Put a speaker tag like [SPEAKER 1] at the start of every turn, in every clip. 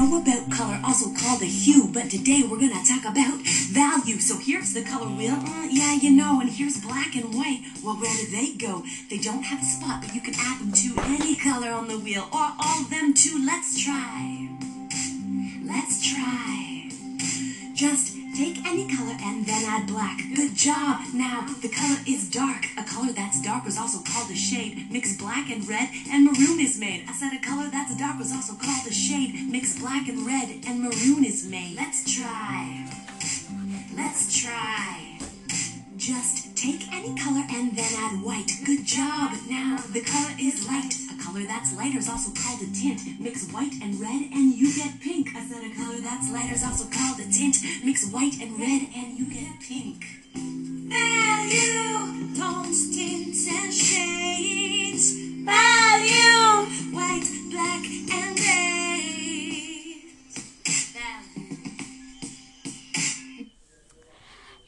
[SPEAKER 1] know about color, also called a hue, but today we're gonna talk about value. So here's the color wheel. Uh, yeah, you know, and here's black and white. Well, where do they go? They don't have a spot, but you can add them to any color on the wheel, or all of them too. Let's try. Let's try. Just Take any color and then add black. Good job. Now, the color is dark. A color that's dark was also called a shade. Mix black and red and maroon is made. I said a color that's dark was also called a shade. Mix black and red and maroon is made. Let's try. Let's try. Just take any color and then add white. Good job. Now, the color is light color that's lighter is also called a tint. Mix white and red and you get pink. I said a color that's lighter is also called a tint. Mix white and red and you get pink. Value, tones, tints, and shades. Value, white, black, and gray.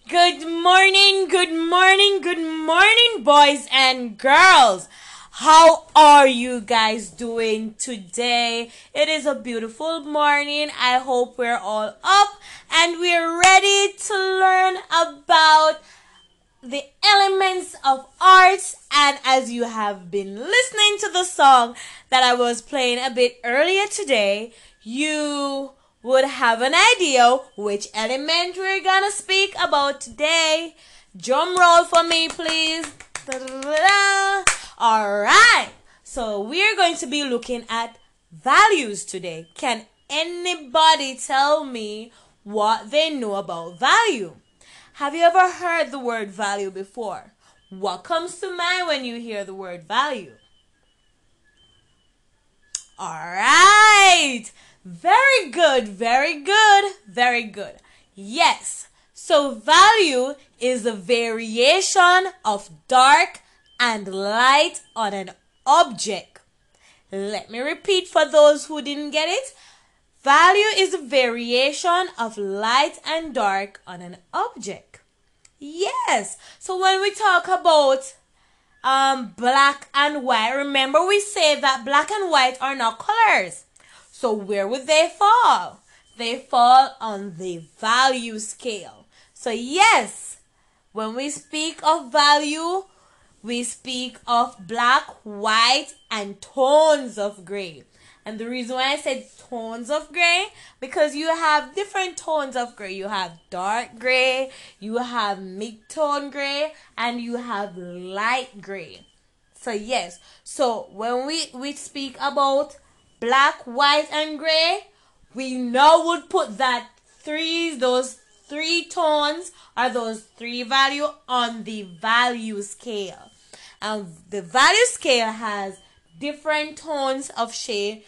[SPEAKER 2] Good morning, good morning, good morning, boys and girls. How are you guys doing today? It is a beautiful morning. I hope we're all up and we're ready to learn about the elements of art. And as you have been listening to the song that I was playing a bit earlier today, you would have an idea which element we're gonna speak about today. Drum roll for me, please. Da-da-da-da. All right. So we're going to be looking at values today. Can anybody tell me what they know about value? Have you ever heard the word value before? What comes to mind when you hear the word value? All right. Very good. Very good. Very good. Yes. So value is a variation of dark and light on an object. Let me repeat for those who didn't get it. Value is a variation of light and dark on an object. Yes. So when we talk about um, black and white, remember we say that black and white are not colors. So where would they fall? They fall on the value scale. So yes, when we speak of value, we speak of black, white, and tones of gray. And the reason why I said tones of gray, because you have different tones of gray. You have dark gray, you have mid-tone gray, and you have light gray. So yes, so when we, we speak about black, white, and gray, we now would put that three, those three tones are those three value on the value scale and the value scale has different tones of shade,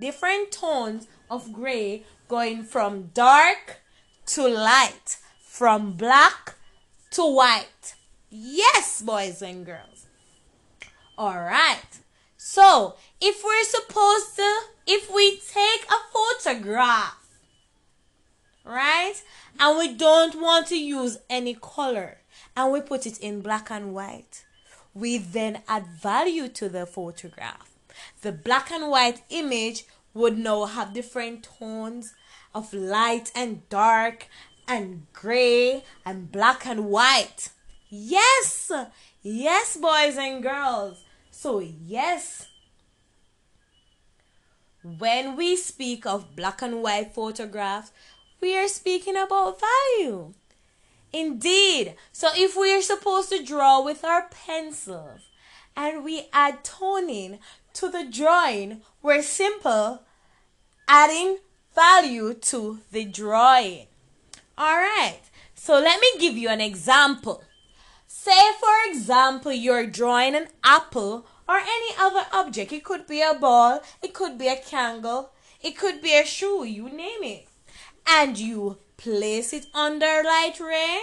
[SPEAKER 2] different tones of gray going from dark to light, from black to white. Yes, boys and girls. All right. So, if we're supposed to, if we take a photograph, right, and we don't want to use any color, and we put it in black and white, we then add value to the photograph. The black and white image would now have different tones of light and dark and gray and black and white. Yes, yes, boys and girls. So, yes, when we speak of black and white photographs, we are speaking about value. Indeed. So if we are supposed to draw with our pencils and we add toning to the drawing, we're simple adding value to the drawing. All right. So let me give you an example. Say, for example, you're drawing an apple or any other object. It could be a ball, it could be a candle, it could be a shoe, you name it. And you place it under light ray,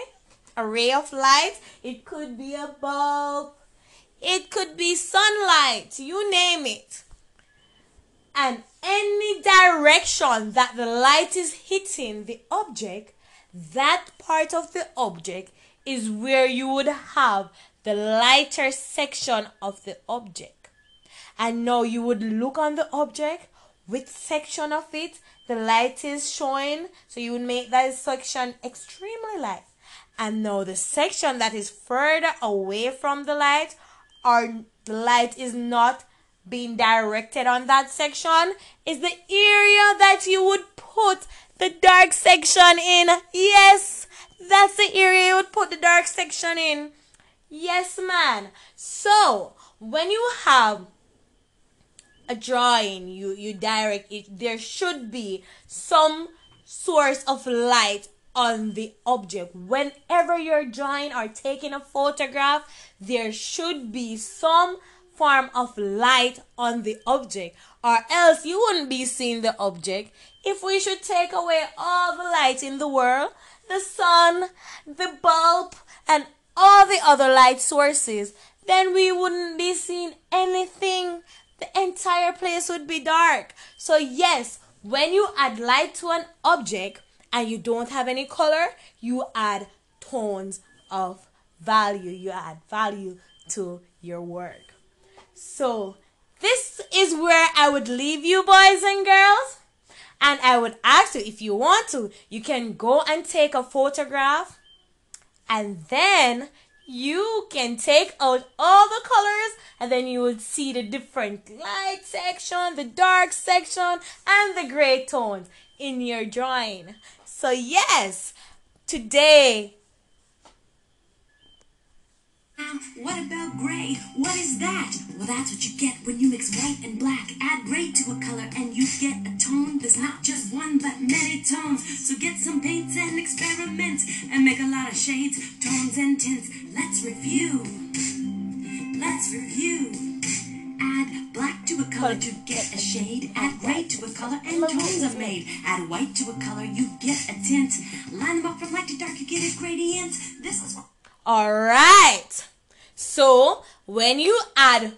[SPEAKER 2] a ray of light. It could be a bulb. It could be sunlight. You name it. And any direction that the light is hitting the object, that part of the object is where you would have the lighter section of the object. And now you would look on the object. Which section of it the light is showing. So you would make that section extremely light. And now the section that is further away from the light or the light is not being directed on that section is the area that you would put the dark section in. Yes, that's the area you would put the dark section in. Yes, man. So, when you have a drawing, you, you direct it, there should be some source of light on the object. Whenever you're drawing or taking a photograph, there should be some form of light on the object, or else you wouldn't be seeing the object. If we should take away all the light in the world, the sun, the bulb, and all the other light sources, then we wouldn't be seeing anything. The entire place would be dark. So, yes, when you add light to an object and you don't have any color, you add tones of value. You add value to your work. So, this is where I would leave you, boys and girls. And I would ask you if you want to, you can go and take a photograph and then you can take out all the colors and then you would see the different light section, the dark section, and the gray tones in your drawing. So, yes, today um,
[SPEAKER 1] what about gray? What is that? Well, that's what you get when you mix white and black. Add gray to a color and you get a tone. There's not just one, but many tones. So get some paints and experiment and make a lot of shades, tones, and tints. Color to get a shade. Add gray to a color and tones are made. Add white to a color, you get a tint. Line them up from light to dark, you get a gradient. This is
[SPEAKER 2] all right. So when you add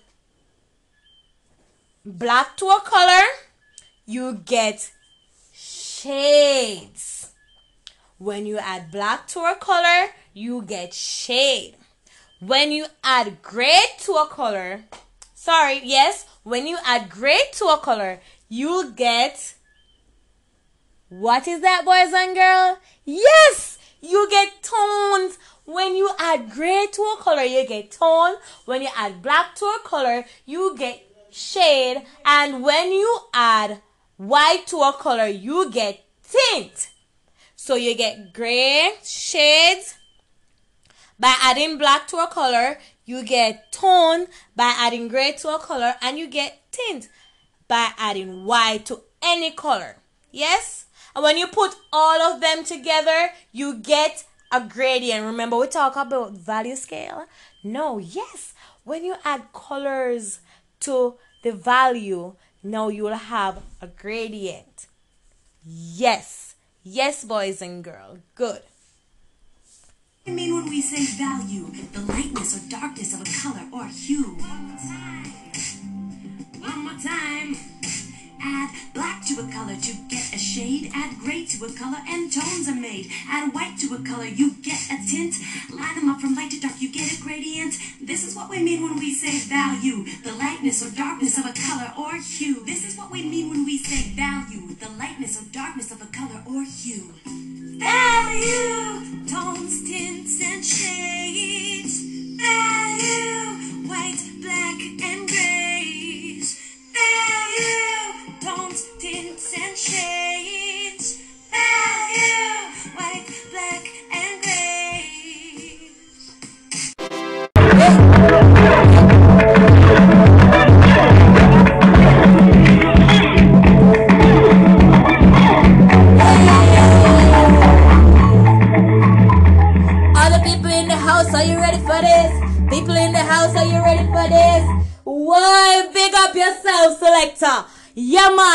[SPEAKER 2] black to a color, you get shades. When you add black to a color, you get shade. When you add gray to a color, sorry, yes, when you add gray to a color, you get what is that, boys and girls? Yes, you get tones when you add gray to a color, you get tone. When you add black to a color, you get shade. And when you add white to a color, you get tint. So you get gray shades by adding black to a color, you get tone by adding gray to a color, and you get tint by adding white to any color. Yes? And when you put all of them together, you get a gradient. Remember, we talk about value scale? No, yes. When you add colors to the value, now you will have a gradient. Yes. Yes, boys and girls. Good.
[SPEAKER 1] I mean when we say value, the lightness or darkness of a color or hue. One more time. One more time. Add black to a color to get a shade. Add gray to a color and tones are made. Add white to a color, you get a tint. Line them up from light to dark, you get a gradient. This is what we mean when we say value. The lightness or darkness of a color or hue. This is what we mean when we say value. The lightness or darkness of a color or hue. Value,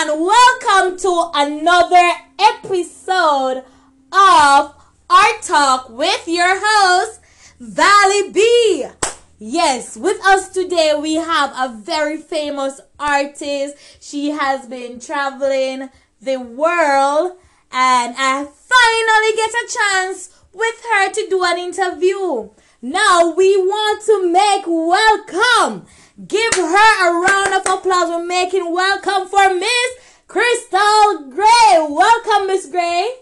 [SPEAKER 2] Man, welcome to another episode of our talk with your host, Valley B. Yes, with us today we have a very famous artist. She has been traveling the world and I finally get a chance with her to do an interview. Now we want to make welcome. Give her a round of applause. We're making welcome for Miss Crystal Gray. Welcome, Miss Gray.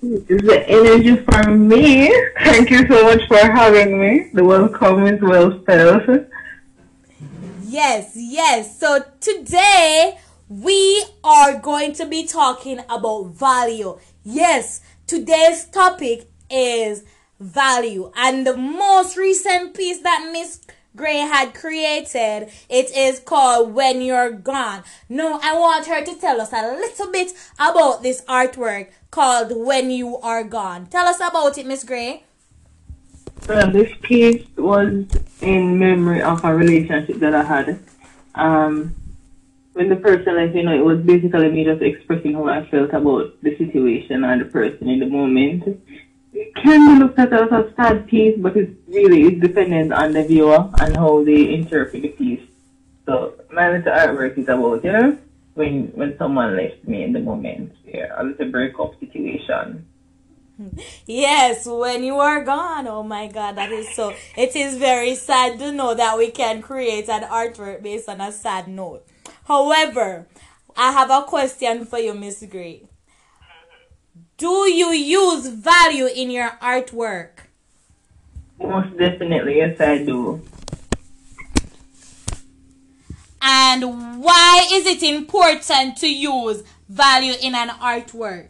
[SPEAKER 3] The energy from me. Thank you so much for having me. The welcome is well felt.
[SPEAKER 2] Yes, yes. So today we are going to be talking about value. Yes, today's topic is value. And the most recent piece that Miss Gray had created, it is called When You're Gone. No, I want her to tell us a little bit about this artwork called When You Are Gone. Tell us about it, Miss Gray.
[SPEAKER 3] Well, this piece was in memory of a relationship that I had. Um, when the person, like, you know, it was basically me just expressing how I felt about the situation and the person in the moment. Can be looked at as a sad piece, but it really is dependent on the viewer and how they interpret the piece. So, my little artwork is about, you know, when when someone left me in the moment, yeah, a little breakup situation.
[SPEAKER 2] Yes, when you are gone. Oh my God, that is so. It is very sad to know that we can create an artwork based on a sad note. However, I have a question for you, Miss Gray. Do you use value in your artwork?
[SPEAKER 3] Most definitely, yes, I do.
[SPEAKER 2] And why is it important to use value in an artwork?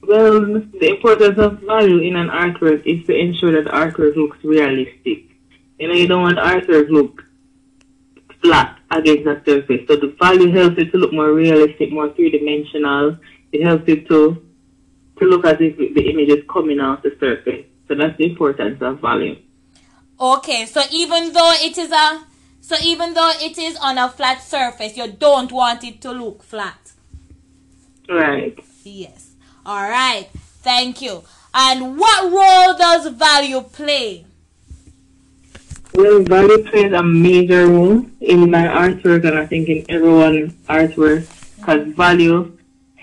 [SPEAKER 3] Well, the importance of value in an artwork is to ensure that the artwork looks realistic. You know, you don't want artwork to look flat against the surface. So the value helps it to look more realistic, more three dimensional. It helps it to to look as if the image is coming off the surface. So that's the importance of value.
[SPEAKER 2] Okay, so even though it is a so even though it is on a flat surface, you don't want it to look flat.
[SPEAKER 3] Right.
[SPEAKER 2] Yes. All right. Thank you. And what role does value play?
[SPEAKER 3] Well, value plays a major role in my artwork and I think in everyone's artwork because value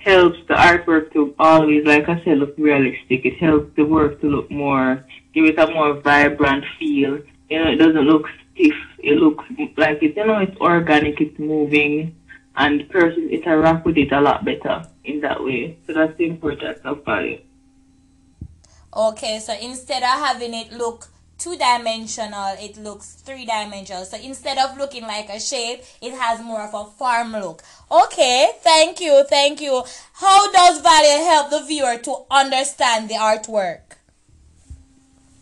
[SPEAKER 3] helps the artwork to always, like I said, look realistic. It helps the work to look more, give it a more vibrant feel. You know, it doesn't look stiff. It looks like it, you know, it's organic, it's moving, and person interact with it a lot better in that way. So that's the importance of value.
[SPEAKER 2] Okay, so instead of having it look two dimensional, it looks three dimensional. So instead of looking like a shape, it has more of a form look. Okay, thank you, thank you. How does value help the viewer to understand the artwork?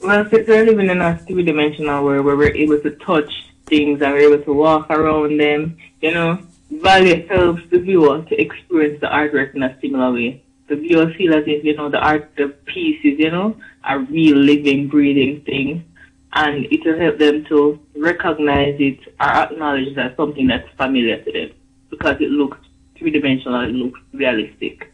[SPEAKER 3] Well, since we're living in a three dimensional world where we're able to touch things and we're able to walk around them, you know, value helps the viewer to experience the artwork in a similar way. The viewer feel as if, you know, the art, the pieces, you know, are real living, breathing things. And it will help them to recognize it or acknowledge that something that's familiar to them because it looks three dimensional, it looks realistic.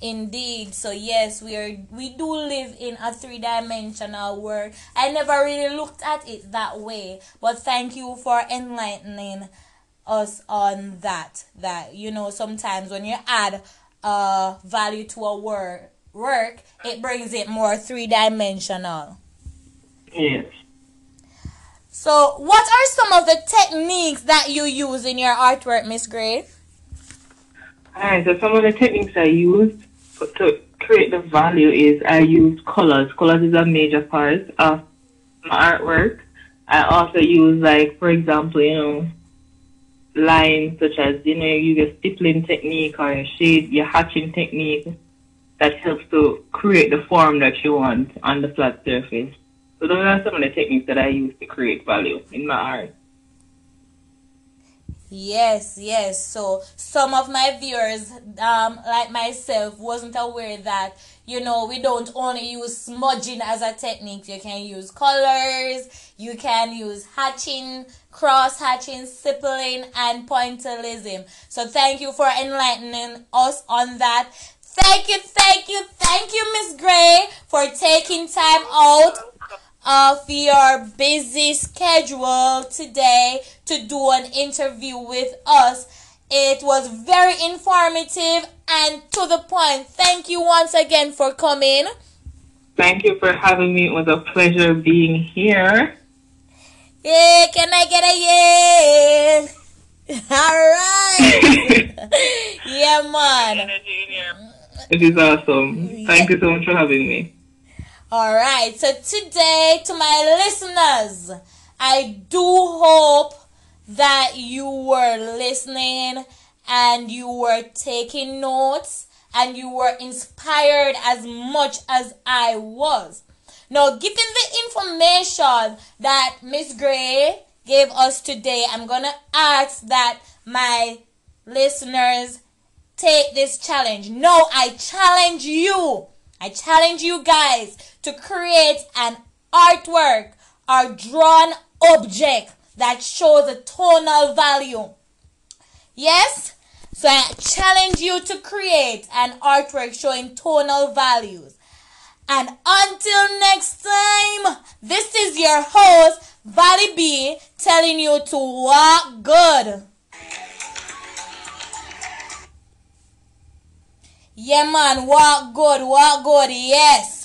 [SPEAKER 2] Indeed. So yes, we are we do live in a three-dimensional world. I never really looked at it that way, but thank you for enlightening us on that that you know sometimes when you add uh value to a word work it brings it more three-dimensional.
[SPEAKER 3] Yes.
[SPEAKER 2] So what are some of the techniques that you use in your artwork miss gray?
[SPEAKER 3] Alright so some of the techniques i use to create the value is i use colors. Colors is a major part of my artwork. I also use like for example you know lines such as, you know, you use stippling technique or your shade, your hatching technique that helps to create the form that you want on the flat surface. So those are some of the techniques that I use to create value in my art.
[SPEAKER 2] Yes, yes. So some of my viewers, um, like myself, wasn't aware that you know we don't only use smudging as a technique. You can use colors, you can use hatching, cross hatching, stippling, and pointillism. So thank you for enlightening us on that. Thank you, thank you, thank you, Miss Gray, for taking time out of your busy schedule today to do an interview with us. It was very informative and to the point. Thank you once again for coming.
[SPEAKER 3] Thank you for having me. It was a pleasure being here.
[SPEAKER 2] Yeah, can I get a yeah? All right. Yeah, man.
[SPEAKER 4] Energy in here.
[SPEAKER 3] It is awesome. Thank you so much for having me.
[SPEAKER 2] All right. So today, to my listeners, I do hope that you were listening and you were taking notes and you were inspired as much as I was. Now, given the information that Miss Gray gave us today, I'm going to ask that my listeners take this challenge. No, I challenge you. I challenge you guys to create an artwork or drawn object that shows a tonal value. Yes? So I challenge you to create an artwork showing tonal values. And until next time, this is your host, Valley B, telling you to walk good. Yeah, man, walk good, walk good, yes.